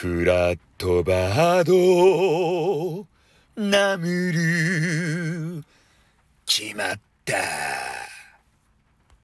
フラットバードナムル決まった。